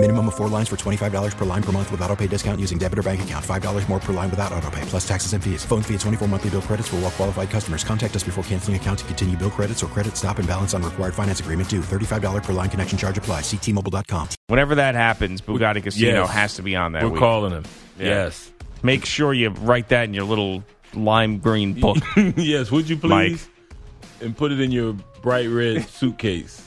Minimum of four lines for $25 per line per month with auto pay discount using debit or bank account. $5 more per line without auto pay, plus taxes and fees. Phone fee at 24 monthly bill credits for all well qualified customers. Contact us before canceling account to continue bill credits or credit stop and balance on required finance agreement due. $35 per line connection charge apply. Ctmobile.com. Whenever that happens, Bugatti Casino Yes. has to be on that. We're week. calling him. Yeah. Yes. Make sure you write that in your little lime green book. yes, would you please? Mike. And put it in your bright red suitcase.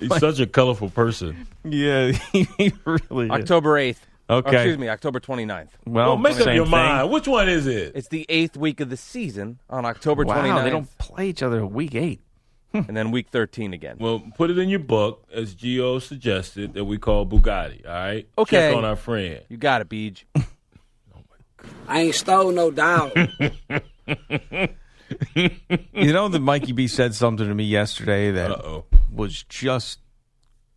He's such a colorful person. yeah, he really. is. October 8th. Okay. Or, excuse me, October 29th. Well, Well, make up same your thing. mind. Which one is it? It's the eighth week of the season on October Wow, 29th. they don't play each other week eight. and then week 13 again. Well, put it in your book, as Gio suggested, that we call Bugatti. All right. Okay. Check on our friend. You got it, Beej. Oh, I ain't stole no dog. You know that Mikey B said something to me yesterday that Uh oh. was just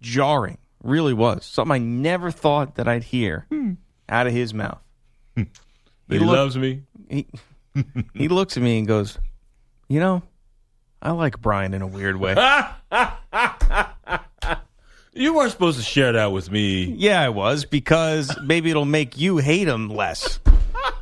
jarring. Really was something I never thought that I'd hear out of his mouth. He, looked- loves me. He he looks at me and goes, "You know, I like Brian in a weird way." You weren't supposed to share that with me. yeah, I was because maybe it'll make you hate him less.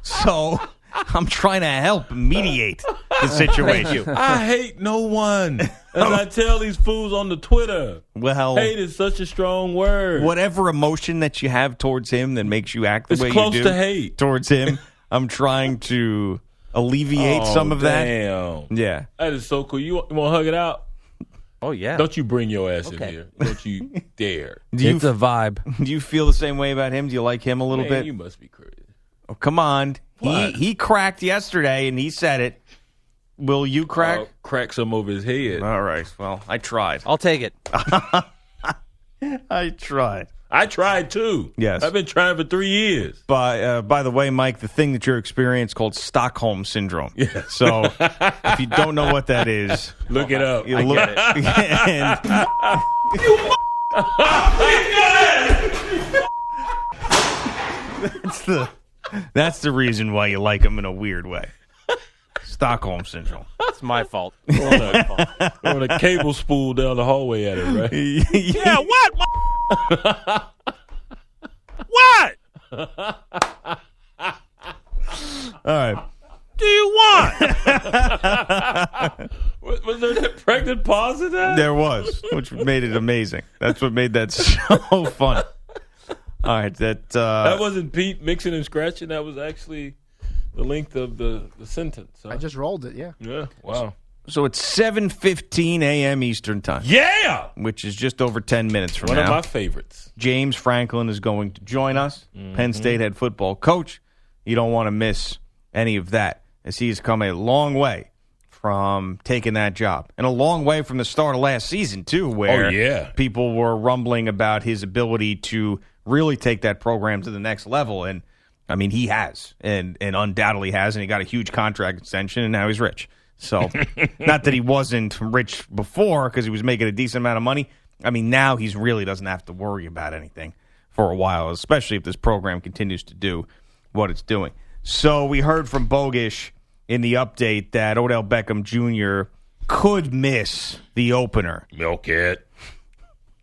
So I'm trying to help mediate the situation. I hate no one. As I tell these fools on the Twitter, Well, hate is such a strong word. whatever emotion that you have towards him that makes you act the It's way you do to hate. towards him, I'm trying to alleviate Oh, some of that. damn. Yeah. That is so cool. You want, you want to hug it out? Oh, yeah. Don't you bring your ass in here. Don't you dare. Do you it's a vibe. do you feel the same way about him? Do you like him a little Man, bit? You must be crazy. Oh, come on. He he cracked yesterday and he said it. Will you crack? I'll crack some of his head. All right. Well, I tried. I'll take it. I tried. I tried too. Yes. I've been trying for three years. By uh, by the way, Mike, the thing that you're experiencing called Stockholm syndrome. Yeah. So if you don't know what that is, Look it up. you look and that's the that's the reason why you like him in a weird way. Stockholm syndrome. It's my fault. on, a, on a cable spool down the hallway at it, right? yeah, what? what? All right. do you want? was, was there that pregnant pause in that? There was, which made it amazing. That's what made that so fun. All right, that uh, that wasn't Pete mixing and scratching. That was actually the length of the, the sentence. huh? I just rolled it. Yeah. yeah. Wow. so it's seven fifteen a.m. Eastern time, Yeah. which is just over ten minutes from One now. of my favorites. James Franklin is going to join us, Mm-hmm. Penn State head football coach. You don't want to miss any of that, as he's come a long way from taking that job, and a long way from the start of last season too, where Oh, yeah. people were rumbling about his ability to really take that program to the next level, and I mean he has, and and undoubtedly has, and he got a huge contract extension, and now he's rich. So, not that he wasn't rich before because he was making a decent amount of money. I mean, now he's really doesn't have to worry about anything for a while, especially if this program continues to do what it's doing. So, we heard from Bogusch in the update that Odell Beckham Jr. could miss the opener Milk it.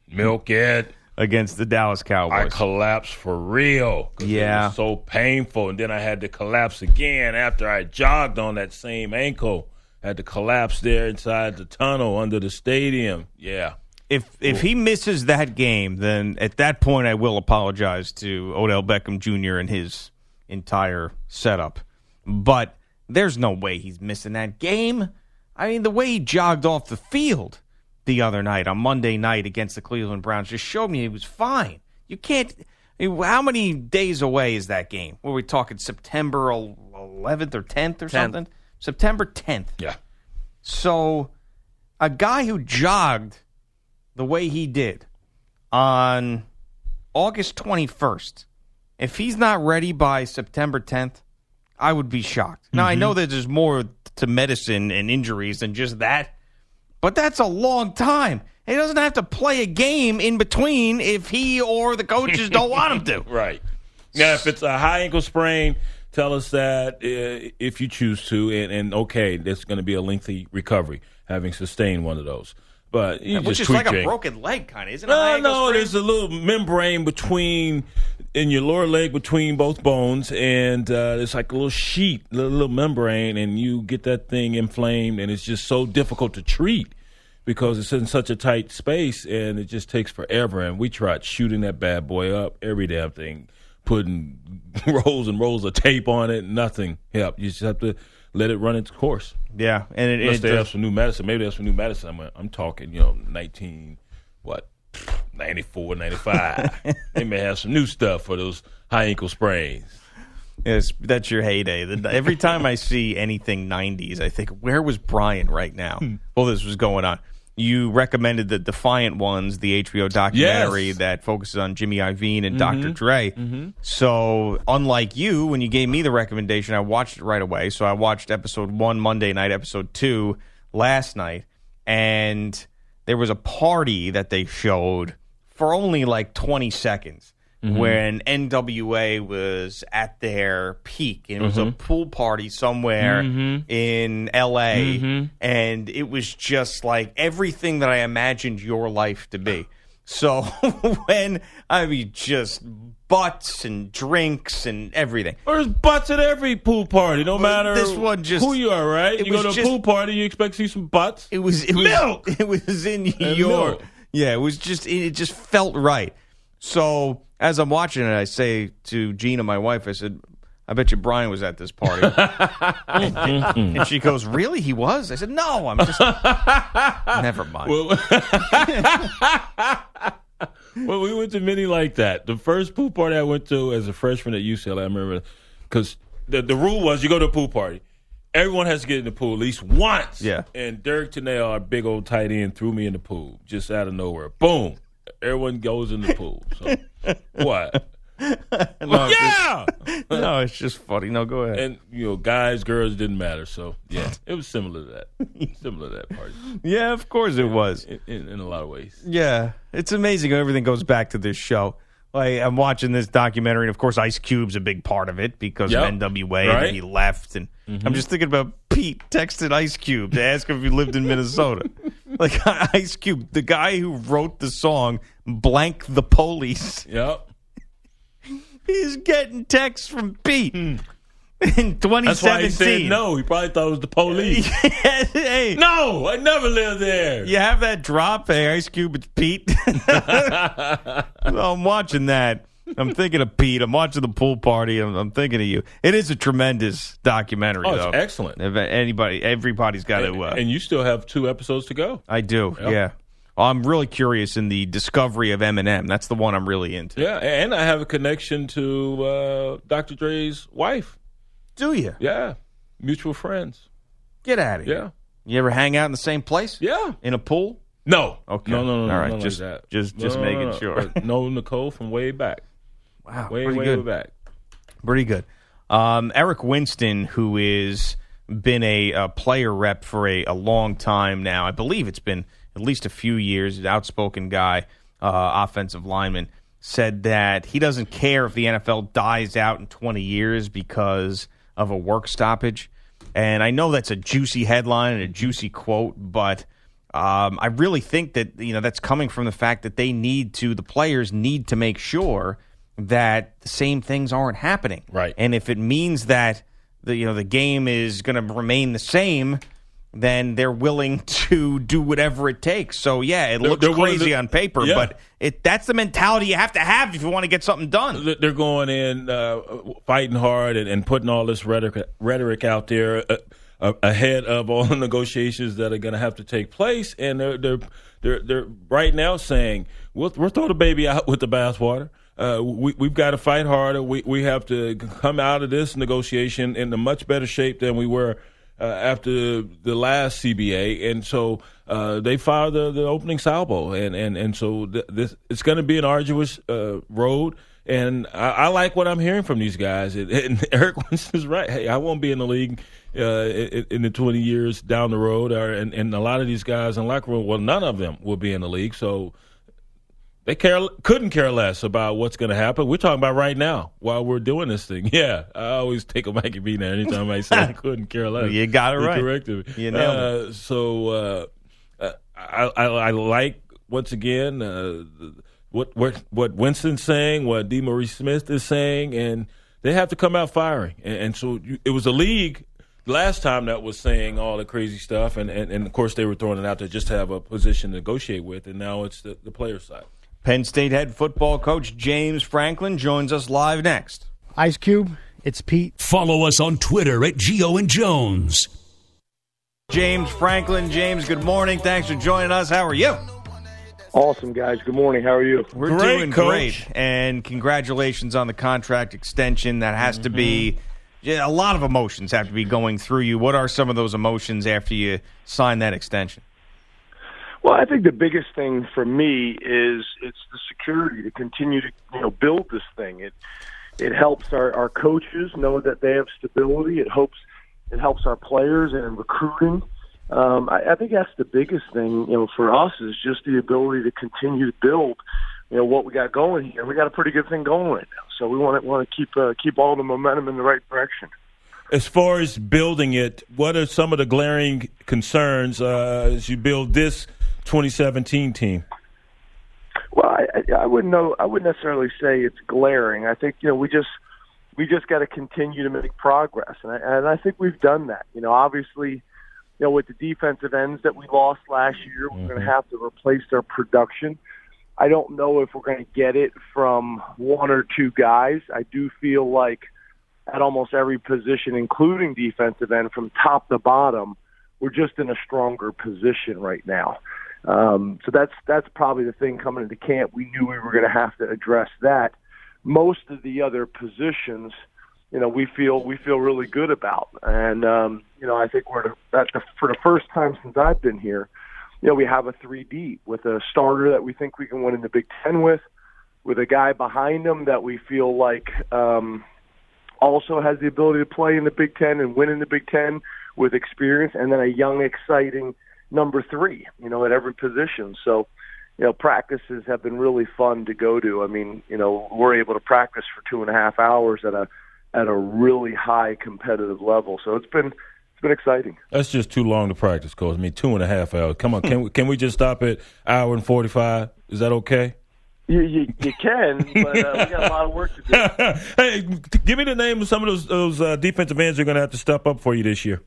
Milk it. Against the Dallas Cowboys. I collapsed for real. Yeah. It was so painful. And then I had to collapse again after I jogged on that same ankle. I had to collapse there inside the tunnel under the stadium. Yeah. if if he misses that game, then at that point I will apologize to Odell Beckham Jr. and his entire setup. But there's no way he's missing that game. I mean, the way he jogged off the field the other night on Monday night against the Cleveland Browns just showed me he was fine. You can't. How many days away is that game? Were we talking September 11th or 10th or something? September 10th. Yeah. So, a guy who jogged the way he did on August 21st, if he's not ready by September 10th, I would be shocked. Now, I know mm-hmm. that there's more to medicine and injuries than just that, but that's a long time. He doesn't have to play a game in between if he or the coaches don't want him to. Right. Now, if it's a high ankle sprain, tell us that uh, if you choose to, and, and okay, there's going to be a lengthy recovery having sustained one of those. But you Which just is like a broken leg, kind of, isn't it? No, no, sprain? there's a little membrane between in your lower leg between both bones, and uh, it's like a little sheet, little, little membrane, and you get that thing inflamed, and it's just so difficult to treat because it's in such a tight space, and it just takes forever. And we tried shooting that bad boy up, every damn thing, putting rolls and rolls of tape on it, nothing helped. You just have to let it run its course. Yeah, and it, Unless it they does- have some new medicine. Maybe they have some new medicine. I'm, I'm talking, you know, 19, what, 94, 95. they may have some new stuff for those high ankle sprains. Yes, that's your heyday. Every time I see anything 90s, I think, where was Brian right now? Hmm. Well, this was going on. You recommended the Defiant Ones, the HBO documentary Yes. that focuses on Jimmy Iovine and Mhm. Dr. Dre. So, unlike you, when you gave me the recommendation, I watched it right away. So, I watched episode one Monday night, episode two last night, and there was a party that they showed for only like 20 seconds Mhm. when NWA was at their peak. And it was a Mhm. pool party somewhere Mhm. in LA. Mhm. And it was just like everything that I imagined your life to be. So when, I mean, just butts and drinks and everything. There's butts at every pool party, no matter this one just- who you are, right? You go to a just- pool party, you expect to see some butts. It was it was Milk! it was in And your milk. yeah. It was just it just felt right. So as I'm watching it, I say to Gina, my wife, I said, "I bet you Brian was at this party." and she goes, "Really? He was?" I said, "No, I'm just never mind." Well, well, we went to many like that. The first pool party I went to as a freshman at UCLA, I remember because the the rule was you go to a pool party, everyone has to get in the pool at least once. Yeah. And Derek Tanel, our big old tight end, threw me in the pool just out of nowhere. Boom! Everyone goes in the pool. So what? No, Well, it's yeah. just- no, it's just funny. No, go ahead. And you know, guys, girls didn't matter. So yeah, it was similar to that. similar to that party yeah, of course it was. in, in, in a lot of ways. Yeah, it's amazing how everything goes back to this show. Like I'm watching this documentary, and of course, Ice Cube's a big part of it because Yep. of NWA, and Right. then he left. And Mhm. I'm just thinking about Pete texted Ice Cube to ask if he lived in Minnesota. like Ice Cube, the guy who wrote the song "Blank the Police," Yep. He's getting texts from Pete in That's why he 2017. said no. He probably thought it was the police. hey, no, I never lived there. You have that drop, hey, Ice Cube, it's Pete. well, I'm watching that. I'm thinking of Pete. I'm watching the pool party. I'm, I'm thinking of you. It is a tremendous documentary, Oh, though. it's excellent. If anybody, everybody's got And, to. Uh, and you still have two episodes to go. I do, Yep. yeah. I'm really curious in the discovery of Eminem. That's the one I'm really into. Yeah, and I have a connection to uh, Dr. Dre's wife. Do you? Yeah, mutual friends. Get out of here. Yeah, You ever hang out in the same place? yeah. In a pool? No, Okay. no, no, no. All right, just- like just- just no, making no, sure. No, Nicole from way back. Wow, Way, pretty way, good. way back. Pretty good. Um, Eric Winston, who is been a, a player rep for a, a long time now, I believe it's been at least a few years. An outspoken guy, uh, offensive lineman, said that he doesn't care if the NFL dies out in 20 years because of a work stoppage. And I know that's a juicy headline and a juicy quote, but um, I really think that you know that's coming from the fact that they need to, the players need to make sure that the same things aren't happening. Right. And if it means that the you know the game is going to remain the same, then they're willing to do whatever it takes. So yeah, it They're- looks they're crazy to- on paper, Yeah. but it that's the mentality you have to have if you want to get something done. They're going in, uh, fighting hard, and, and putting all this rhetoric, rhetoric out there uh, uh, ahead of all the negotiations that are going to have to take place. And they're they're they're, they're right now saying we'll, we'll throw the baby out with the bathwater. Uh, we, we've got to fight harder. We we have to come out of this negotiation in a much better shape than we were uh, after the last CBA, and so uh, they filed the, the opening salvo, and and and so th- this it's going to be an arduous uh, road. And I, I, like what I'm hearing from these guys. And, Eric Winston's right. Hey, I won't be in the league uh, in, in, the 20 years down the road. Or, and, and a lot of these guys in locker room, well, none of them will be in the league. So they care couldn't care less about what's going to happen. We're talking about right now while we're doing this thing. Yeah, I always take a Mikey B now anytime I say I couldn't care less. you got it right. Corrected me. You nailed uh, it. So uh, uh, I, I, I, like once again uh, what what what Winston's saying, what DeMaurice Smith is saying, and they have to come out firing. And, and so you, it was a league last time that was saying all the crazy stuff, and, and, and, of course they were throwing it out there just to have a position to negotiate with, and now it's the, the player side. Penn State head football coach James Franklin joins us live next. Ice Cube, it's Pete. Follow us on Twitter at Gio and Jones. James Franklin, James, good morning. Thanks for joining us. How are you? Awesome, guys. Good morning. How are you? We're great, doing coach. great. And congratulations on the contract extension. That has mm-hmm. to be yeah, a lot of emotions have to be going through you. What are some of those emotions after you sign that extension? Well, I think the biggest thing for me is it's the security to continue to you know build this thing. It it helps our, our coaches know that they have stability. It hopes it helps our players and recruiting um, I, I think that's the biggest thing, you know, for us is just the ability to continue to build, you know, what we got going here. We got a pretty good thing going right now, so we want to want to keep uh, keep all the momentum in the right direction. As far as building it, what are some of the glaring concerns uh, as you build this 2017 team? Well, I, I wouldn't know. I wouldn't necessarily say it's glaring. I think you know we just we just got to continue to make progress, and I, and I think we've done that. You know, obviously you know, with the defensive ends that we lost last year, we're mm-hmm. going to have to replace their production. I don't know if we're going to get it from one or two guys. I do feel like at almost every position, including defensive end, from top to bottom, we're just in a stronger position right now. Um, so that's that's probably the thing coming into camp. We knew we were going to have to address that. Most of the other positions – you know we feel we feel really good about. And um, you know I think we're at the, for the first time since I've been here, you know we have a three D with a starter that we think we can win in the Big Ten with, with a guy behind him that we feel like um, also has the ability to play in the Big Ten and win in the Big Ten with experience, and then a young, exciting number three. You know at every position. So you know, practices have been really fun to go to. I mean, you know, we're able to practice for two and a half hours at a at a really high competitive level. So it's been it's been exciting. That's just too long to practice, coach. I mean, two and a half hours. Come on, can we can we just stop at hour and forty five? Is that okay? You, you, you can, but uh, we got a lot of work to do. hey, give me the name of some of those those uh, defensive ends who are going to have to step up for you this year.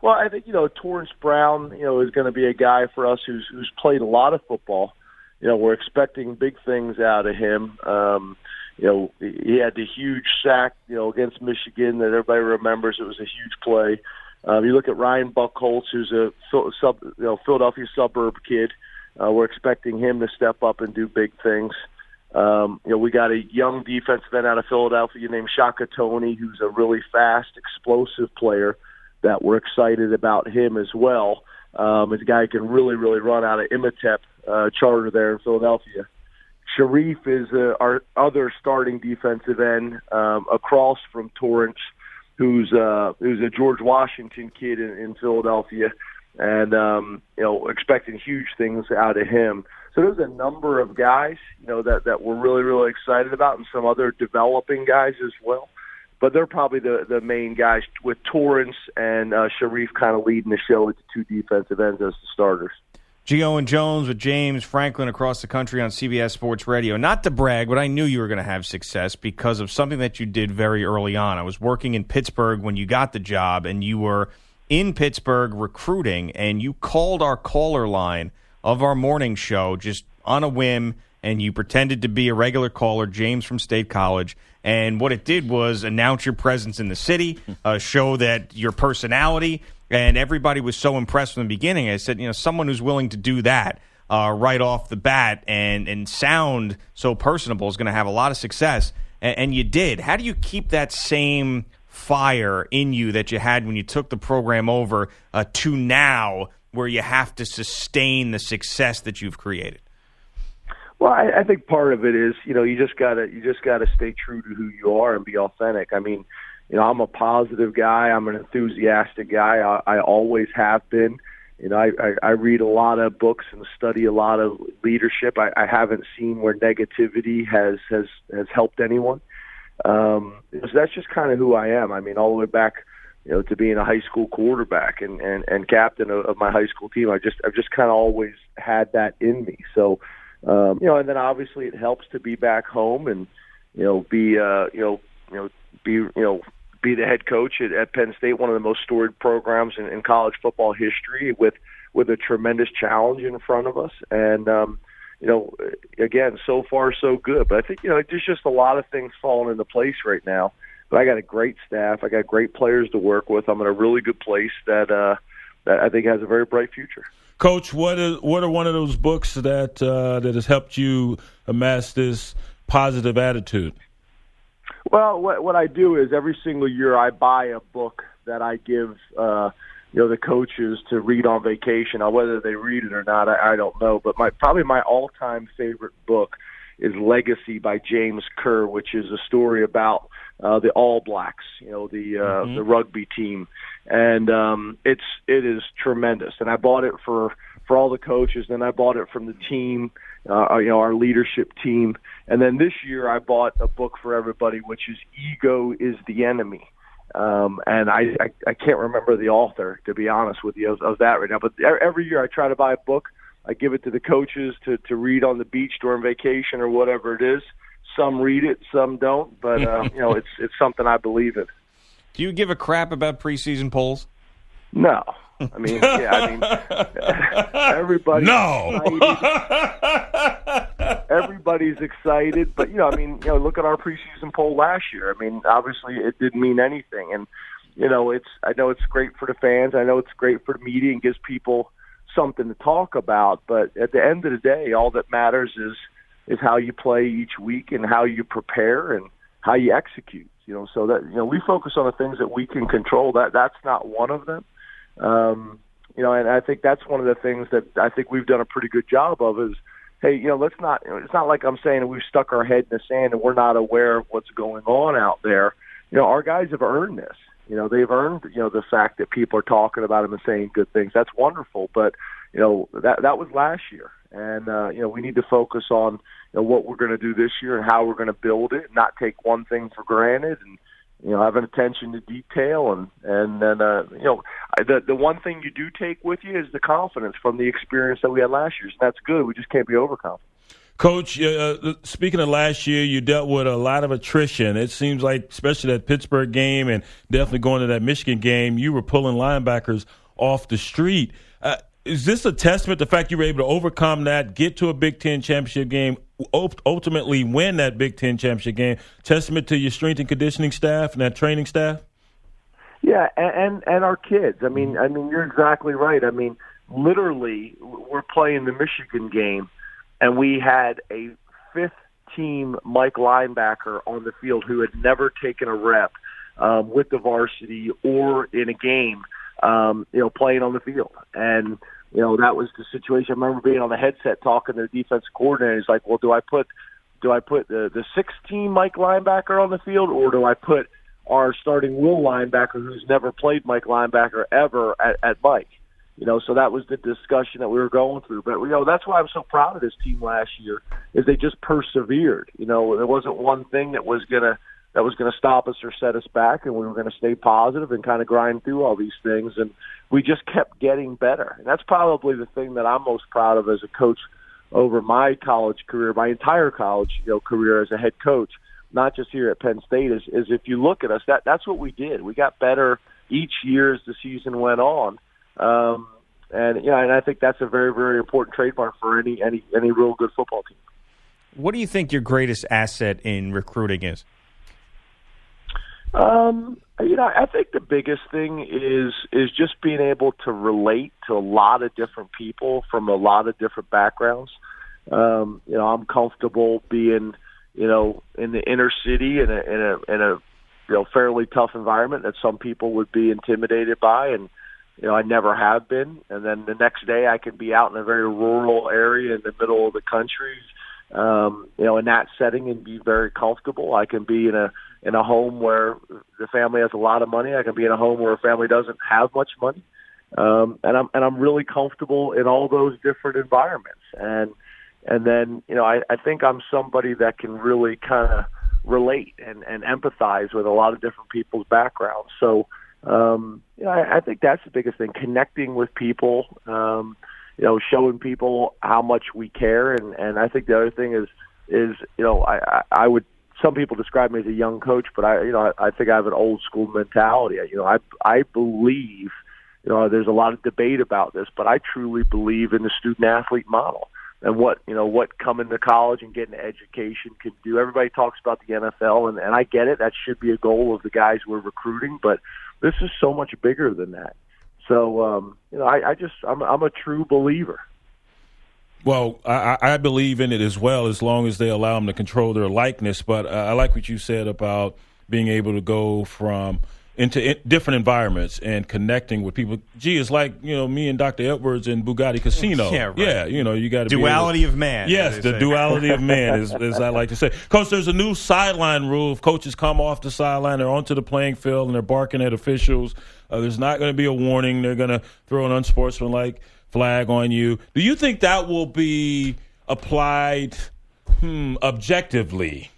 Well, I think you know Torrence Brown, you know, is going to be a guy for us who's who's played a lot of football. You know, we're expecting big things out of him. Um, you know, he had the huge sack, you know, against Michigan that everybody remembers. It was a huge play. Um, you look at Ryan Buchholz, who's a sub, you know, Philadelphia suburb kid. Uh, we're expecting him to step up and do big things. Um, you know, we got a young defensive end out of Philadelphia named Shaka Toney, who's a really fast, explosive player that we're excited about him as well. Um, as a guy who can really, really run out of Imhotep uh, charter there in Philadelphia. Shareef is uh, our other starting defensive end um, across from Torrence, who's uh, who's a George Washington kid in, in Philadelphia, and um, you know expecting huge things out of him. So there's a number of guys, you know, that that we're really really excited about, and some other developing guys as well. But they're probably the the main guys with Torrence and uh, Shareef kind of leading the show with the two defensive ends as the starters. Gio and Jones with James Franklin across the country on CBS Sports Radio. Not to brag, but I knew you were going to have success because of something that you did very early on. I was working in Pittsburgh when you got the job, and you were in Pittsburgh recruiting, and you called our caller line of our morning show just on a whim, and you pretended to be a regular caller, James from State College. And what it did was announce your presence in the city, uh, show that your personality and everybody was so impressed from the beginning. I said, you know, someone who's willing to do that uh, right off the bat and and sound so personable is going to have a lot of success. And, and, you did. How do you keep that same fire in you that you had when you took the program over uh, to now, where you have to sustain the success that you've created? Well, I, I think part of it is, you know, you just gotta you just gotta stay true to who you are and be authentic. I mean, you know, I'm a positive guy. I'm an enthusiastic guy. I, I always have been. You know, I, I, I read a lot of books and study a lot of leadership. I, I haven't seen where negativity has has has helped anyone. Um, so that's just kind of who I am. I mean, all the way back, you know, to being a high school quarterback and and, and captain of, of my high school team. I just I've just kind of always had that in me. So, um, you know, and then obviously it helps to be back home and you know be uh, you know you know be you know be the head coach at, at Penn State, one of the most storied programs in, in college football history, with with a tremendous challenge in front of us. And um, you know, again, so far so good. But I think you know, there's just a lot of things falling into place right now. But I got a great staff. I got great players to work with. I'm in a really good place that uh, that I think has a very bright future. Coach, what is what are one of those books that uh, that has helped you amass this positive attitude? Well, what what I do is every single year I buy a book that I give uh you know the coaches to read on vacation. Now whether they read it or not, I, I don't know. But my probably my all time favorite book is Legacy by James Kerr, which is a story about uh, the All Blacks, you know, the uh, mm-hmm. the rugby team, and um, it's it is tremendous. And I bought it for for all the coaches. Then I bought it from the team, uh, you know, our leadership team. And then this year I bought a book for everybody, which is Ego is the Enemy. Um, and I, I, I can't remember the author, to be honest with you, of, of that right now. But every year I try to buy a book. I give it to the coaches to, to read on the beach during vacation or whatever it is. Some read it, some don't. But, uh, you know, it's, it's something I believe in. Do you give a crap about preseason polls? No, I mean, yeah, I mean, everybody. No. everybody's excited, but you know, I mean, you know, look at our preseason poll last year. I mean, obviously, it didn't mean anything, and you know, it's. I know it's great for the fans. I know it's great for the media and gives people something to talk about. But at the end of the day, all that matters is is how you play each week and how you prepare and how you execute. You know, so that you know, we focus on the things that we can control. That that's not one of them. Um, you know, and I think that's one of the things that I think we've done a pretty good job of is, hey, you know, let's not. It's not like I'm saying we've stuck our head in the sand and we're not aware of what's going on out there. You know, our guys have earned this. You know, they've earned you know the fact that people are talking about them and saying good things. That's wonderful, but you know that that was last year, and uh, you know we need to focus on you know what we're going to do this year and how we're going to build it, not take one thing for granted, and you know, having attention to detail, and and then uh, you know, the the one thing you do take with you is the confidence from the experience that we had last year. So that's good. We just can't be overconfident. Coach, uh, speaking of last year, you dealt with a lot of attrition. It seems like, especially that Pittsburgh game, and definitely going to that Michigan game, you were pulling linebackers off the street. Uh, is this a testament to the fact you were able to overcome that, get to a Big Ten championship game, ultimately win that Big Ten championship game? Testament to your strength and conditioning staff and that training staff. Yeah, and and our kids. I mean, I mean, you're exactly right. I mean, literally, we're playing the Michigan game, and we had a fifth team Mike linebacker on the field who had never taken a rep um, with the varsity or in a game. Um, you know, playing on the field, and you know, that was the situation. I remember being on the headset talking to the defense coordinator. He's like, "Well, do I put do I put the the 16 Mike linebacker on the field, or do I put our starting will linebacker who's never played Mike linebacker ever at, at Mike?" You know, so that was the discussion that we were going through. But you know, that's why I'm so proud of this team last year is they just persevered. You know, there wasn't one thing that was gonna that was going to stop us or set us back, and we were going to stay positive and kind of grind through all these things. And we just kept getting better. And that's probably the thing that I'm most proud of as a coach over my college career, my entire college you know, career as a head coach, not just here at Penn State, is, is if you look at us, that that's what we did. We got better each year as the season went on. Um, and yeah, and I think that's a very, very important trademark for any any any real good football team. What do you think your greatest asset in recruiting is? Um, you know, I think the biggest thing is is just being able to relate to a lot of different people from a lot of different backgrounds. Um, you know, I'm comfortable being, you know, in the inner city in a in a in a you know fairly tough environment that some people would be intimidated by, and you know I never have been. And then the next day I can be out in a very rural area in the middle of the country, um, you know, in that setting and be very comfortable. I can be in a in a home where the family has a lot of money. I can be in a home where a family doesn't have much money. Um, and I'm and I'm really comfortable in all those different environments. And and then you know I, I think I'm somebody that can really kind of relate and, and empathize with a lot of different people's backgrounds. So um, you know I, I think that's the biggest thing: connecting with people. Um, you know, showing people how much we care, and and I think the other thing is is you know I I, I would some people describe me as a young coach, but I you know I, I think I have an old school mentality. You know I I believe you know, there's a lot of debate about this, but I truly believe in the student athlete model and what you know what coming to college and getting an education can do. Everybody talks about the NFL, and, and I get it. That should be a goal of the guys we're recruiting, but this is so much bigger than that. So um, you know, I, I just I'm I'm a true believer. Well, I, I believe in it as well, as long as they allow them to control their likeness. But uh, I like what you said about being able to go from into different environments and connecting with people. Gee, it's like you know me and Dr. Edwards in Bugatti Casino. Yeah, right. yeah you know you got to be duality of man. Yes, the say. duality of man, is, as I like to say. Coach, there's a new sideline rule. If coaches come off the sideline, they're onto the playing field and they're barking at officials. Uh, there's not going to be a warning. They're going to throw an unsportsmanlike flag on you. Do you think that will be applied hmm, objectively?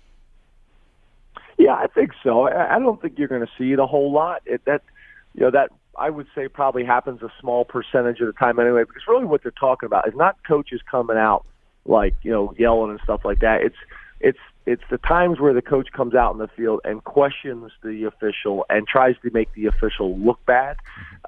Yeah, I think so. I don't think you're going to see it a whole lot. It, that you know that I would say probably happens a small percentage of the time anyway. Because really, what they're talking about is not coaches coming out like you know yelling and stuff like that. It's it's it's the times where the coach comes out in the field and questions the official and tries to make the official look bad.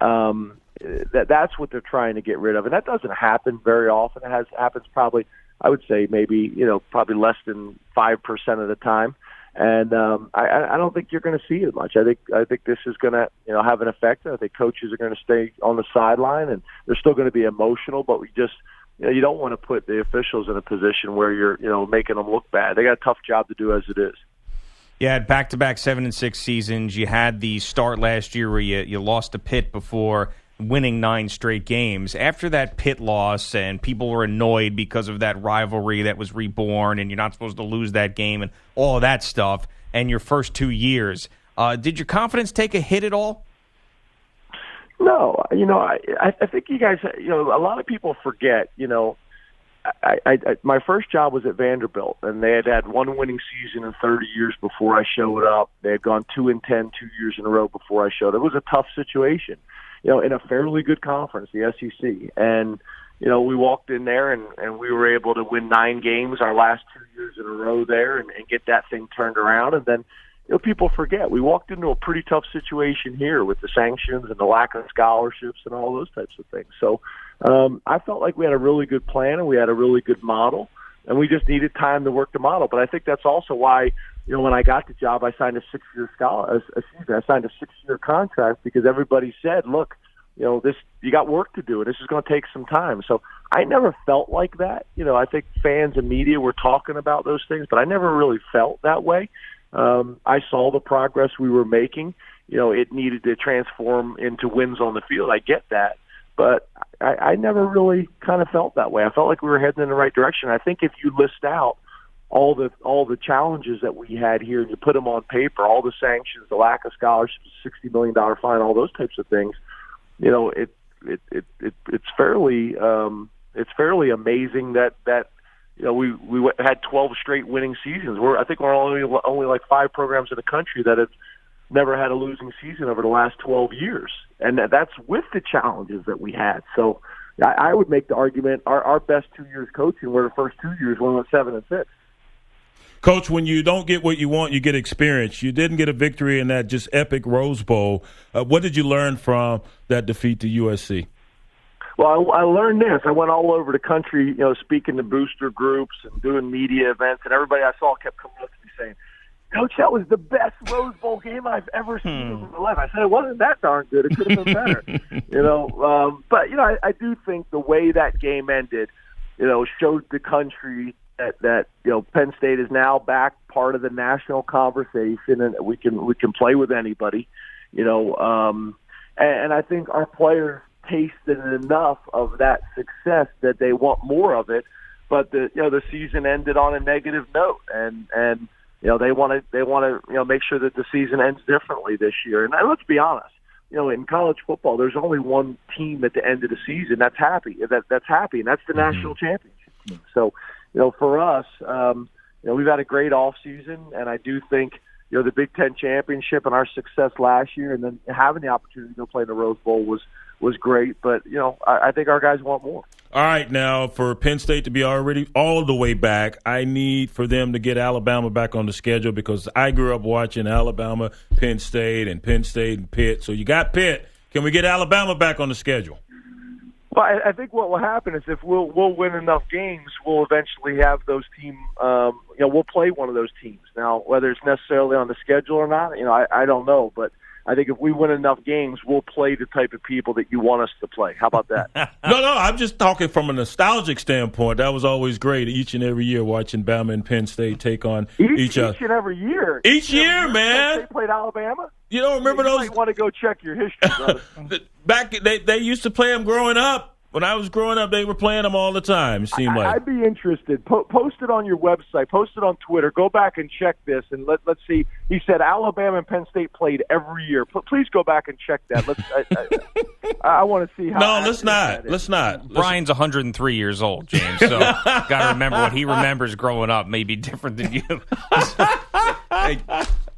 Um, that that's what they're trying to get rid of, and that doesn't happen very often. It has happens probably I would say maybe you know probably less than five percent of the time and um, I, I don't think you're going to see it much. I think I think this is going to you know have an effect. I think coaches are going to stay on the sideline, and they're still going to be emotional. But we just you know you don't want to put the officials in a position where you're you know making them look bad. They got a tough job to do as it is. Had back to back seven and six seasons. You had the start last year where you, you lost a Pitt before winning nine straight games. After that Pitt loss, and people were annoyed because of that rivalry that was reborn, and you're not supposed to lose that game, and all that stuff, and your first two years, uh, did your confidence take a hit at all? No, you know, I I think you guys, you know, a lot of people forget, you know, I, I, I my first job was at Vanderbilt, and they had had one winning season in 30 years before I showed up. They had gone two and ten two years in a row before I showed. It was a tough situation you know, in a fairly good conference, the SEC. And, you know, we walked in there and, and we were able to win nine games our last two years in a row there and, and get that thing turned around. And then, you know, people forget we walked into a pretty tough situation here with the sanctions and the lack of scholarships and all those types of things. So, um, I felt like we had a really good plan and we had a really good model and we just needed time to work the model. But I think that's also why you know, when I got the job, I signed a six-year scholar. Excuse me, I signed a six-year contract because everybody said, "Look, you know, this you got work to do, and this is going to take some time." So I never felt like that. You know, I think fans and media were talking about those things, but I never really felt that way. Um, I saw the progress we were making. You know, it needed to transform into wins on the field. I get that, but I, I never really kind of felt that way. I felt like we were heading in the right direction. I think if you list out all the all the challenges that we had here and you put them on paper, all the sanctions, the lack of scholarships, sixty million dollar fine, all those types of things, you know, it it it, it it's fairly um, it's fairly amazing that that you know we we had twelve straight winning seasons. We're I think we're only only like five programs in the country that have never had a losing season over the last twelve years, and that's with the challenges that we had. So. I, would make the argument our, our best two years coaching were the first two years we went seven and six. Coach, when you don't get what you want, you get experience. You didn't get a victory in that just epic Rose Bowl. Uh, what did you learn from that defeat to USC? Well, I, I learned this. I went all over the country, you know, speaking to booster groups and doing media events, and everybody I saw kept coming up to me saying, Coach, that was the best Rose Bowl game I've ever seen hmm. in my life. I said it wasn't that darn good. It could have been better, you know. Um, but you know, I, I do think the way that game ended, you know, showed the country that that you know Penn State is now back part of the national conversation, and we can we can play with anybody, you know. Um, and, and I think our players tasted enough of that success that they want more of it. But the you know the season ended on a negative note, and and you know they want to they want to you know make sure that the season ends differently this year. And let's be honest, you know in college football, there's only one team at the end of the season that's happy. That that's happy, and that's the mm-hmm. national championship. So you know for us, um, you know we've had a great off season, and I do think you know the Big Ten championship and our success last year, and then having the opportunity to go play in the Rose Bowl was was great. But you know, I, I think our guys want more. All right, now for Penn State to be already all the way back, I need for them to get Alabama back on the schedule because I grew up watching Alabama, Penn State, and Penn State and Pitt. So you got Pitt. Can we get Alabama back on the schedule? Well, I, I think what will happen is if we'll we'll win enough games, we'll eventually have those team. Um, you know, we'll play one of those teams. Now, whether it's necessarily on the schedule or not, you know, I, I don't know, but I think if we win enough games, we'll play the type of people that you want us to play. How about that? no, no, I'm just talking from a nostalgic standpoint. That was always great each and every year watching Bama and Penn State take on each, each other. Each and every year. Each year, man. They played Alabama. You don't remember you those? Might want to go check your history, brother. Back they they used to play them growing up when I was growing up, they were playing them all the time. It seemed like I'd be interested. Po- post it on your website. Post it on Twitter. Go back and check this, and let let's see. He said Alabama and Penn State played every year. P- please go back and check that. Let's. I, I, I want to see how. No, let's not. Let's not. Brian's 103 years old, James. So got to remember what he remembers growing up may be different than you. hey,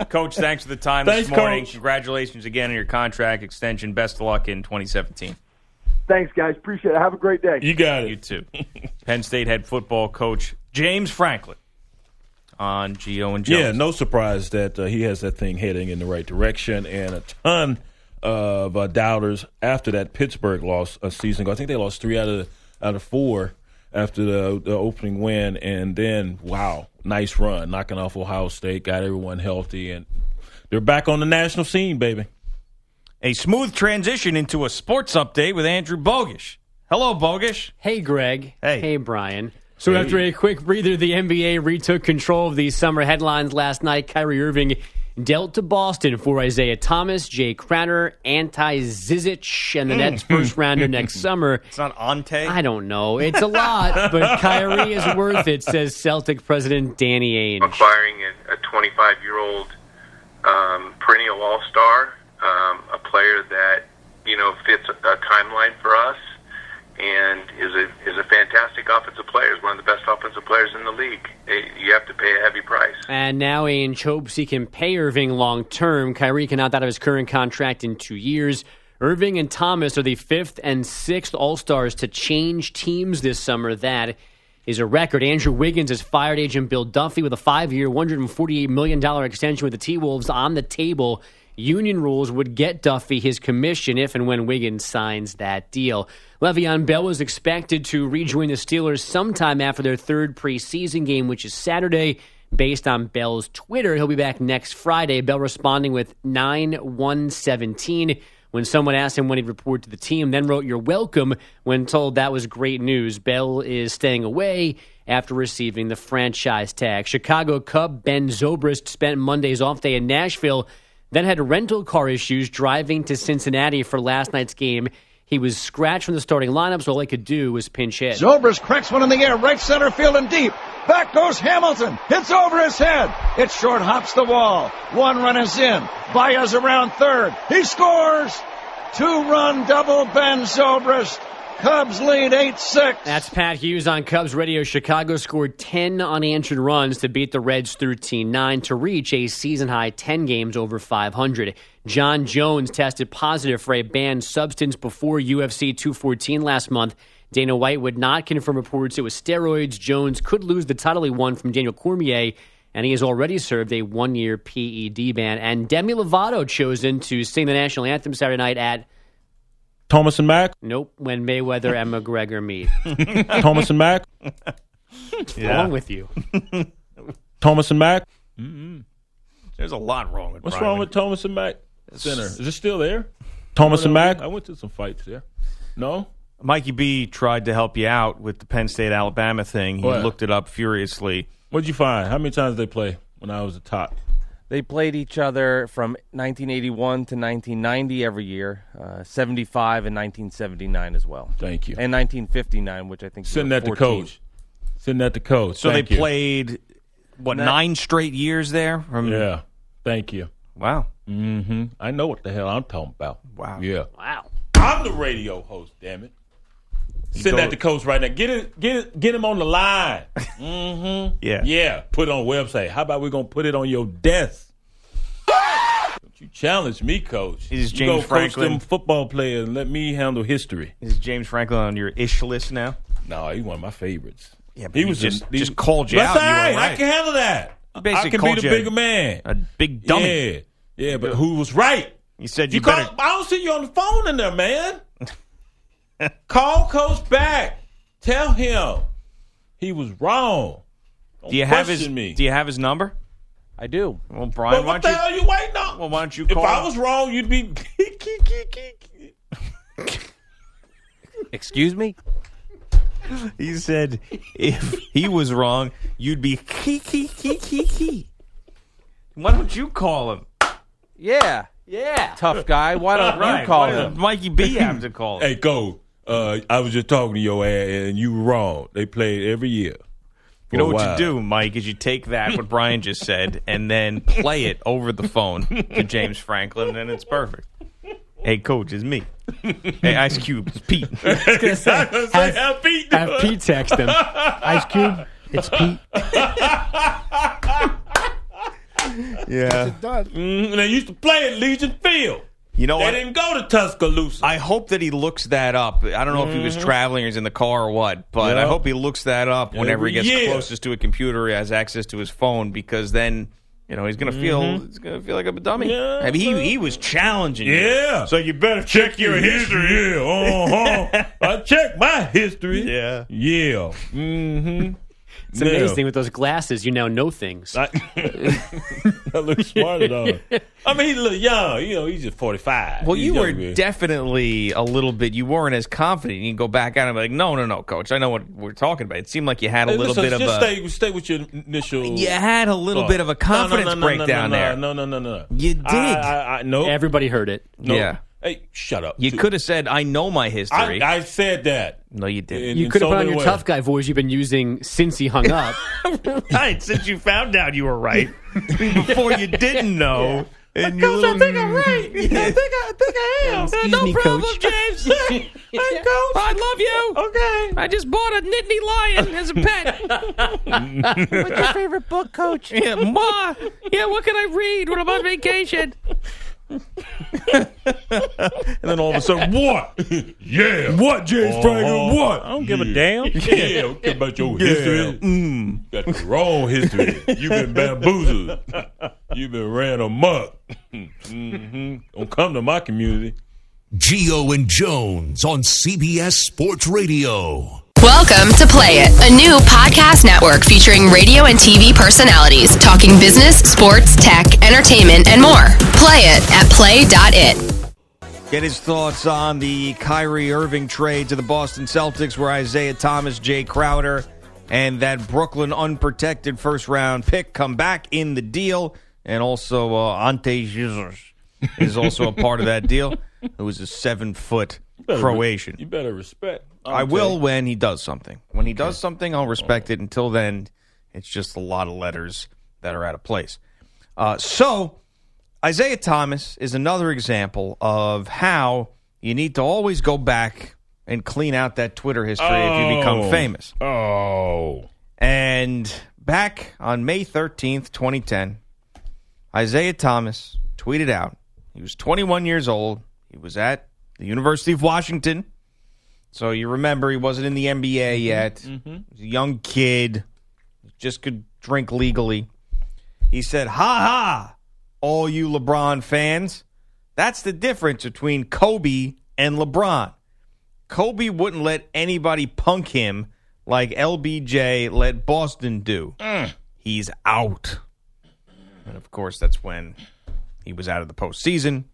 Coach, thanks for the time thanks, this morning. Coach. Congratulations again on your contract extension. Best of luck in 2017. Thanks, guys. Appreciate it. Have a great day. You got it. You too. Penn State head football coach James Franklin on Gio and Jones. Yeah, no surprise that uh, he has that thing heading in the right direction, and a ton of uh, doubters after that Pittsburgh loss a season ago. I think they lost three out of out of four after the, the opening win, and then wow, nice run, knocking off Ohio State, got everyone healthy, and they're back on the national scene, baby. A smooth transition into a sports update with Andrew Bogusch. Hello, Bogusch. Hey, Greg. Hey. Hey, Brian. So Hey. after a quick breather, the NBA retook control of these summer headlines last night. Kyrie Irving dealt to Boston for Isaiah Thomas, Jae Crowder, Ante Zizic, and the Nets first rounder next summer. It's not Ante. I don't know. It's a lot, but Kyrie is worth it, says Celtic president Danny Ainge. acquiring a 25 year old um, perennial all star, um, a player that you know fits a, a timeline for us, and is a is a fantastic offensive player. Is one of the best offensive players in the league. Eh, You have to pay a heavy price. And now Ainge hopes he can pay Irving long term. Kyrie can opt out of his current contract in two years. Irving and Thomas are the fifth and sixth All Stars to change teams this summer. That is a record. Andrew Wiggins has fired agent Bill Duffy with a five year, $148 million extension with the T Wolves on the table. Union rules would get Duffy his commission if and when Wiggins signs that deal. Le'Veon Bell was expected to rejoin the Steelers sometime after their third preseason game, which is Saturday. Based on Bell's Twitter, he'll be back next Friday. Bell responding with 9 117 when someone asked him when he'd report to the team, then wrote, You're welcome when told that was great news. Bell is staying away after receiving the franchise tag. Chicago Cub Ben Zobrist spent Monday's off day in Nashville, then had rental car issues driving to Cincinnati for last night's game. He was scratched from the starting lineup, so all he could do was pinch hit. Zobrist cracks one in the air, right center field and deep. Back goes Hamilton. Hits over his head. It short hops the wall. One run is in. Baez around third. He scores. Two run double Ben Zobrist. Cubs lead 8 6. That's Pat Hughes on Cubs Radio. Chicago scored 10 unanswered runs to beat the Reds 13 9 to reach a season high 10 games over 500. Jon Jones tested positive for a banned substance before UFC 214 last month. Dana White would not confirm reports it was steroids. Jones could lose the title he won from Daniel Cormier, and he has already served a one year PED ban. And Demi Lovato chosen to sing the national anthem Saturday night at Thomas and Mack. Nope, when Mayweather and McGregor meet. Thomas and Mack. What's wrong with you? Thomas and Mack. Mm-hmm. There's a lot wrong with What's Brian. wrong with Thomas and Mack Center? Is it still there? Thomas and Mack. I went to some fights there. No. Mikey B tried to help you out with the Penn State Alabama thing. He What? looked it up furiously. What'd you find? How many times did they play when I was a top? They played each other from 1981 to 1990 every year, uh, 75 and 1979 as well. Thank you. And 1959, which I think you Send were that to coach. Send that to coach. So Thank they you. played what That- nine straight years there. From, Yeah. Thank you. Wow. Mm-hmm. I know what the hell I'm talking about. Wow. Yeah. Wow. I'm the radio host. Damn it. Send that to coach right now. Get it. Get it. Get him on the line. mm-hmm. Yeah. Yeah. Put it on website. How about we gonna put it on your desk? Don't you challenge me, coach? Is you James go coach Franklin- them football players and let me handle history. Is James Franklin on your ish list now? No, he's one of my favorites. Yeah, but he was just- he- just called you out and you right. I can handle that. I can be the bigger man. A big dummy. Yeah, yeah, but who was right? You said You you, better. I don't see you on the phone in there, man. call coach back. Tell him he was wrong. Don't Do you have his? me. Do you have his number? I do. Well, Brian, but what the don't hell you? are you waiting on? Well, why don't you if? I him? was wrong, you'd be. Excuse me? He said if he was wrong, you'd be key key key key key. Why don't you call him? Yeah. Yeah. Tough guy. Why don't Right. you call Why him? Mikey B have to call him? hey, go. Uh, I was just talking to your ass, and you were wrong. They played every year. You know for a what you do, Mike, is you take that what Brian just said and then play it over the phone to James Franklin, and it's perfect. Hey, coach, it's me. Hey, Ice Cube, it's Pete. I was gonna say, I was gonna say, have Pete do have it. Pete text him. Ice Cube, it's Pete. yeah. Done. Mm, and they used to play at Legion Field. You know They what? didn't go to Tuscaloosa. I hope that he looks that up. I don't know if he was traveling or he's in the car or what, but I hope he looks that up whenever he gets year. closest to a computer, he has access to his phone, because then you know he's gonna feel he's gonna feel like a dummy. Yeah, I mean, he he was challenging. you. Yeah. So you better check your history. Yeah, uh-huh. I checked my history. Yeah. Yeah. Mm-hmm. It's amazing with those glasses. You now know things. I, I look smart though. I mean, he's a little young. You know, he's just 45. Well, He's you were young, man. definitely a little bit. You weren't as confident. You can go back at him like, no, no, no, coach. I know what we're talking about. It seemed like you had a Hey, little listen, bit of just a. stay, stay with your initial. You had a little thought. bit of a confidence no, no, no, no, breakdown no, there. No, no, no, no, no. You did. I, I, I, no, Everybody heard it. no. Yeah. Hey, shut up. You could have said, "I know my history." I, I said that. no, you didn't. In- You in could have so put on many your ways. tough guy voice you've been using since he hung up. right, since you found out you were right before you didn't know. And you little, I think I'm right. I think I, I think I am. Excuse no me, problem, coach. James. Hey, coach. I love you. Okay. I just bought a Nittany lion as a pet. What's your favorite book, Coach? yeah, Ma. Yeah, what can I read when I'm on vacation? And then all of a sudden, what? yeah. What, James Franklin? What? I don't give a damn. Yeah, I don't care about your history. Mm. Got the wrong history. You've been bamboozled. You've been ran amok. mm-hmm. Don't come to my community. Gio and Jones on CBS Sports Radio. Welcome to Play It, a new podcast network featuring radio and TV personalities talking business, sports, tech, entertainment, and more. Play it at play.it. Get his thoughts on the Kyrie Irving trade to the Boston Celtics, where Isaiah Thomas, Jae Crowder, and that Brooklyn unprotected first round pick come back in the deal, and also uh, Ante Zizic is also a part of that deal. It was a seven foot better- Croatian. You better respect. I will when he does something. When he does something, I'll respect it. Until then, it's just a lot of letters that are out of place. Uh, so, Isaiah Thomas is another example of how you need to always go back and clean out that Twitter history if you become Oh. famous. Oh. And back on May 13th, 2010, Isaiah Thomas tweeted out he was 21 years old. He was at the University of Washington. So you remember he wasn't in the NBA mm-hmm. yet. Mm-hmm. He was a young kid, just could drink legally. He said, Ha ha, all you LeBron fans. That's the difference between Kobe and LeBron. Kobe wouldn't let anybody punk him like LBJ let Boston do. Mm. He's out. And of course, that's when he was out of the postseason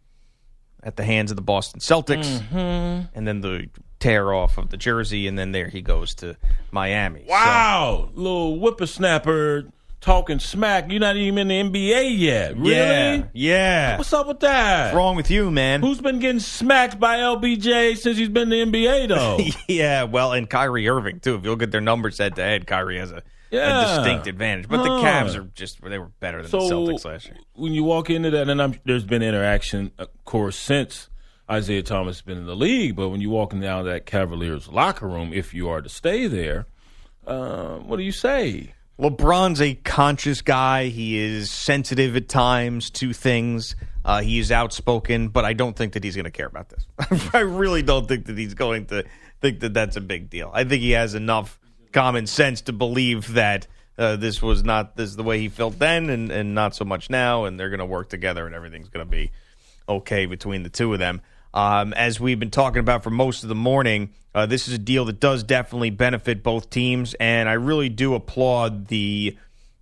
at the hands of the Boston Celtics. Mm-hmm. And then the tear off of the jersey, and then there he goes to Miami. Wow, little whippersnapper talking smack. You're not even in the NBA yet. Really? Yeah, yeah. What's up with that? What's wrong with you, man? Who's been getting smacked by LBJ since he's been in the NBA, though? yeah, well, and Kyrie Irving too. If you look at their numbers head to head, Kyrie has a, Yeah. a distinct advantage. But the Huh. Cavs are just they were better than the Celtics last year. when you walk into that, and I'm, there's been interaction, of course, since Isaiah Thomas has been in the league. But when you walk down that Cavaliers locker room, if you are to stay there, uh, what do you say? LeBron's a conscious guy. He is sensitive at times to things. Uh, he is outspoken, but I don't think that he's going to care about this. I really don't think that he's going to think that that's a big deal. I think he has enough common sense to believe that uh, this was not this is the way he felt then, and, and not so much now, and they're going to work together, and everything's going to be okay between the two of them. Um, as we've been talking about for most of the morning, uh, this is a deal that does definitely benefit both teams, and I really do applaud the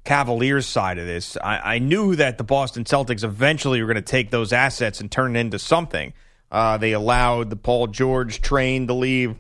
Cavaliers side of this. I, I knew that the Boston Celtics eventually were going to take those assets and turn it into something. Uh, they allowed the Paul George train to leave.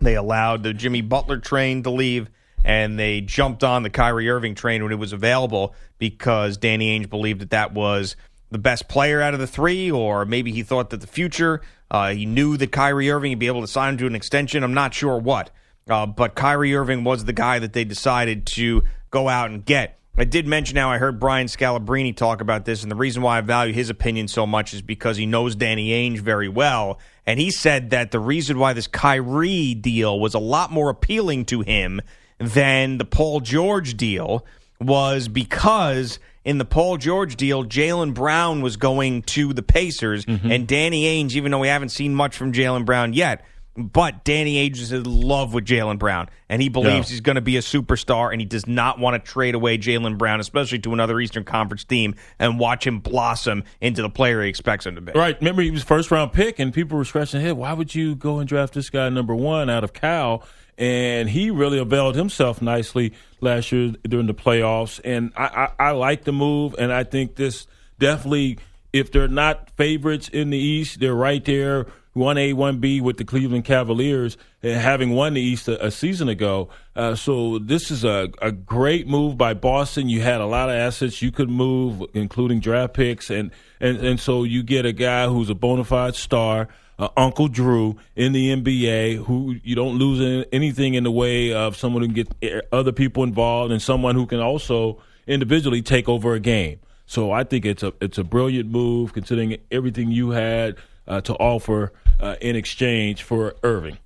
They allowed the Jimmy Butler train to leave, and they jumped on the Kyrie Irving train when it was available because Danny Ainge believed that that was the best player out of the three, or maybe he thought that the future. Uh, he knew that Kyrie Irving would be able to sign him to an extension. I'm not sure what, uh, but Kyrie Irving was the guy that they decided to go out and get. I did mention how I heard Brian Scalabrine talk about this, and the reason why I value his opinion so much is because he knows Danny Ainge very well. And he said that the reason why this Kyrie deal was a lot more appealing to him than the Paul George deal was because in the Paul George deal, Jaylen Brown was going to the Pacers, mm-hmm. and Danny Ainge, even though we haven't seen much from Jaylen Brown yet, but Danny Ainge is in love with Jaylen Brown, and he believes Yeah. he's going to be a superstar, and he does not want to trade away Jaylen Brown, especially to another Eastern Conference team, and watch him blossom into the player he expects him to be. Right. Remember, he was first round pick, and people were scratching their head. Why would you go and draft this guy number one out of Cal? And he really availed himself nicely last year during the playoffs. And I, I, I like the move, and I think this definitely, if they're not favorites in the East, they're right there, one A, one B with the Cleveland Cavaliers, and having won the East a, a season ago. Uh, so this is a, a great move by Boston. You had a lot of assets you could move, including draft picks, and and and so you get a guy who's a bona fide star. Uh, Uncle Drew in the NBA, who you don't lose anything in the way of someone who can get eh, other people involved, and someone who can also individually take over a game. So I think it's a it's a brilliant move considering everything you had uh, to offer uh, in exchange for Irving.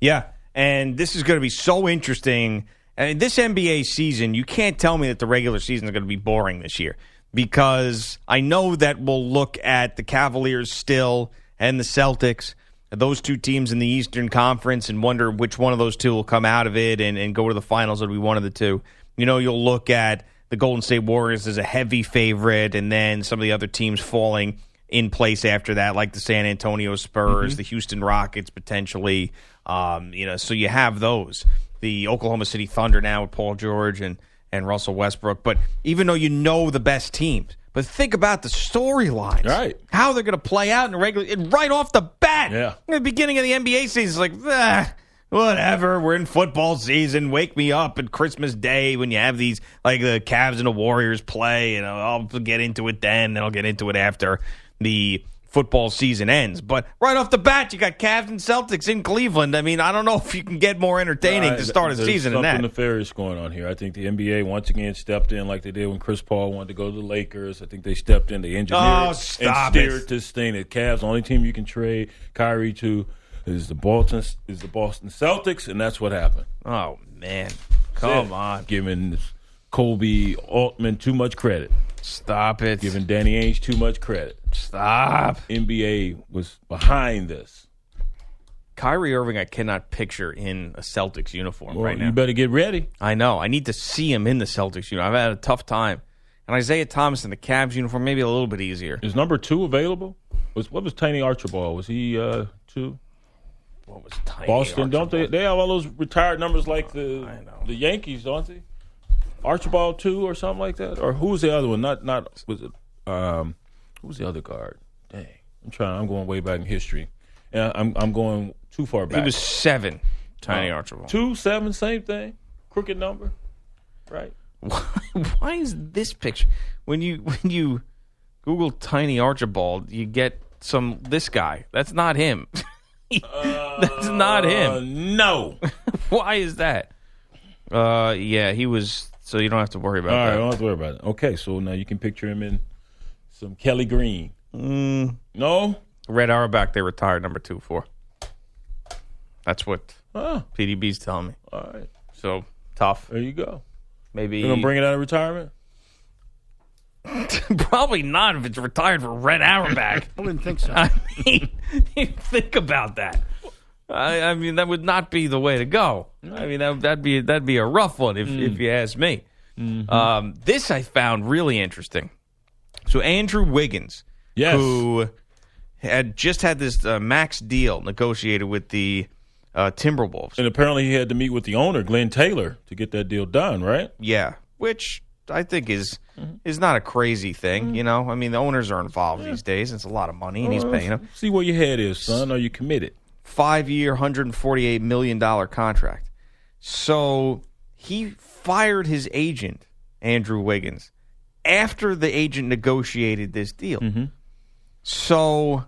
Yeah, and this is going to be so interesting. Mean, this NBA season, you can't tell me that the regular season is going to be boring this year because I know that we'll look at the Cavaliers still and the Celtics, those two teams in the Eastern Conference, and wonder which one of those two will come out of it and, and go to the finals. It'll be one of the two. You know, you'll look at the Golden State Warriors as a heavy favorite, and then some of the other teams falling in place after that, like the San Antonio Spurs, Mhm. the Houston Rockets potentially. Um, you know, so you have those. The Oklahoma City Thunder now with Paul George and and Russell Westbrook. But even though you know the best teams, but think about the storylines, right? How they're going to play out in the regular, and right off the bat. Yeah. In the beginning of the NBA season, it's like, ah, whatever. We're in football season. Wake me up at Christmas Day when you have these like the Cavs and the Warriors play, and I'll get into it then, and I'll get into it after the football season ends. But right off the bat, you got Cavs and Celtics in Cleveland. I mean, I don't know if you can get more entertaining to start a season than that. something nefarious going on here. I think the NBA once again stepped in like they did when Chris Paul wanted to go to the Lakers. I think they stepped in, they engineered Oh, and steered it. this thing. The Cavs, the only team you can trade Kyrie to is the Boston is the Boston Celtics, and that's what happened. Oh man, come on. giving Koby Altman too much credit. Stop it. Giving Danny Ainge too much credit. Stop. NBA was behind this. Kyrie Irving, I cannot picture in a Celtics uniform Well, right now. you better get ready. I know. I need to see him in the Celtics uniform. I've had a tough time. And Isaiah Thomas in the Cavs uniform, maybe a little bit easier. Is number two available? Was what was Tiny Archibald? Was he uh, two? What was Tiny Boston? Don't they? They have all those retired numbers like the the Yankees, don't they? Archibald two or something like that. Or who was the other one? Not not was it? Um, who was the other guard? Dang, I'm trying. I'm going way back in history. And I'm I'm going Too far back. He was seven. Tiny Oh. Archibald. Two, seven, same thing. Crooked number. Right. Why, why is this picture when you when you Google Tiny Archibald, you get some this guy. That's not him. That's not Uh, him. no. why is that? Uh, yeah, he was. So you don't have to worry All about right, that. I don't have to worry about it. Okay, so now you can picture him in some Kelly Green. Mm, No? Red Auerbach, they retired number two for. That's what Oh, PDB's telling me. all right. So tough. There you go. Maybe You're gonna bring it out of retirement? Probably not if it's retired for Red Auerbach. I wouldn't think so. I mean, think about that. I, I mean, that would not be the way to go. I mean, that, that'd be that'd be a rough one if if you ask me. Um, this I found really interesting. So Andrew Wiggins, Yes. who had just had this uh, max deal negotiated with the uh, Timberwolves. And apparently he had to meet with the owner, Glenn Taylor, to get that deal done, right? Yeah, which I think is is not a crazy thing. You know, I mean, the owners are involved these days. It's a lot of money, and he's paying them. See where your head is, son. Are you committed? Five year, $148 million contract. So he fired his agent, Andrew Wiggins, after the agent negotiated this deal. So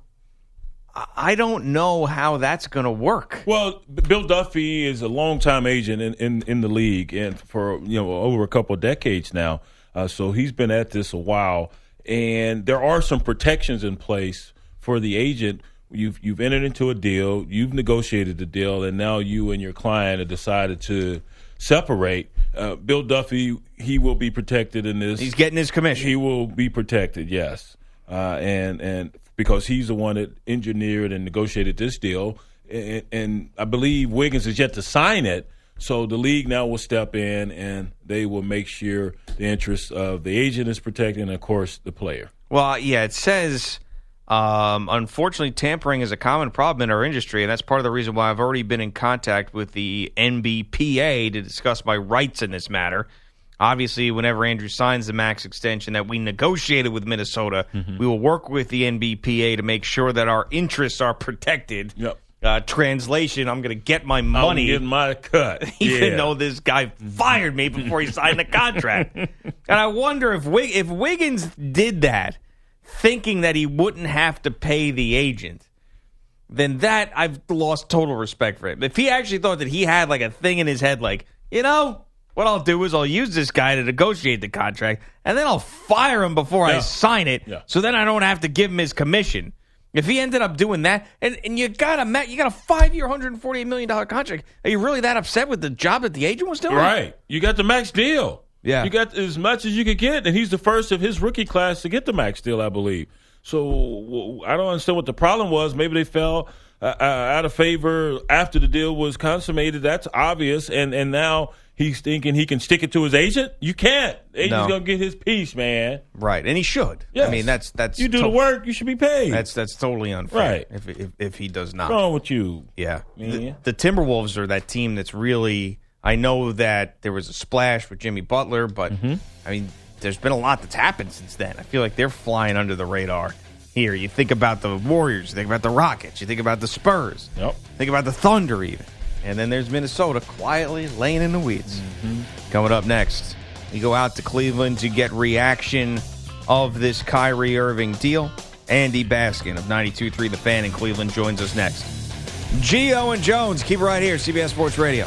I- I don't know how that's going to work. Well, Bill Duffy is a longtime agent in, in, in the league and for you know over a couple of decades now. Uh, so he's been at this a while, and there are some protections in place for the agent. You've you've entered into a deal, you've negotiated the deal, and now you and your client have decided to separate. Uh, Bill Duffy, he will be protected in this. He's getting his commission. He will be protected, yes, uh, and and because he's the one that engineered and negotiated this deal, and, and I believe Wiggins is yet to sign it. So the league now will step in and they will make sure the interests of the agent is protected, and of course the player. Well, yeah, it says, um, unfortunately, tampering is a common problem in our industry, and that's part of the reason why I've already been in contact with the NBPA to discuss my rights in this matter. Obviously, whenever Andrew signs the max extension that we negotiated with Minnesota, we will work with the NBPA to make sure that our interests are protected. Yep. Uh, translation: I'm going to get my money, I'm getting my cut, even Yeah. though this guy fired me before he signed the contract. and I wonder if Wig- if Wiggins did that, thinking that he wouldn't have to pay the agent, then that I've lost total respect for him. If he actually thought that he had like a thing in his head, like you know. What I'll do is I'll use this guy to negotiate the contract, and then I'll fire him before I sign it, Yeah. so then I don't have to give him his commission. If he ended up doing that, and, and you got a you got a five year, hundred and forty eight million dollar contract, are you really that upset with the job that the agent was doing? Right. You got the max deal. Yeah. You got as much as you could get, and he's the first of his rookie class to get the max deal, I believe. So I don't understand what the problem was. Maybe they fell uh, uh, out of favor after the deal was consummated. That's obvious. And and now he's thinking he can stick it to his agent. You can't. Agent's No. gonna get his piece, man. Right, and he should. Yes. I mean, that's that's You do the work, you should be paid. That's that's totally unfair. Right. If if, if he does not. What's wrong with you? Yeah. The, Yeah. the Timberwolves are that team that's really. I know that there was a splash with Jimmy Butler, but Mm-hmm. I mean, there's been a lot that's happened since then. I feel like they're flying under the radar. Here, you think about the Warriors, you think about the Rockets, you think about the Spurs, Yep. think about the Thunder, even. And then there's Minnesota quietly laying in the weeds. Mm-hmm. Coming up next, we go out to Cleveland to get reaction of this Kyrie Irving deal. Andy Baskin of 92.3 The Fan in Cleveland joins us next. Gio and Jones, keep it right here, CBS Sports Radio.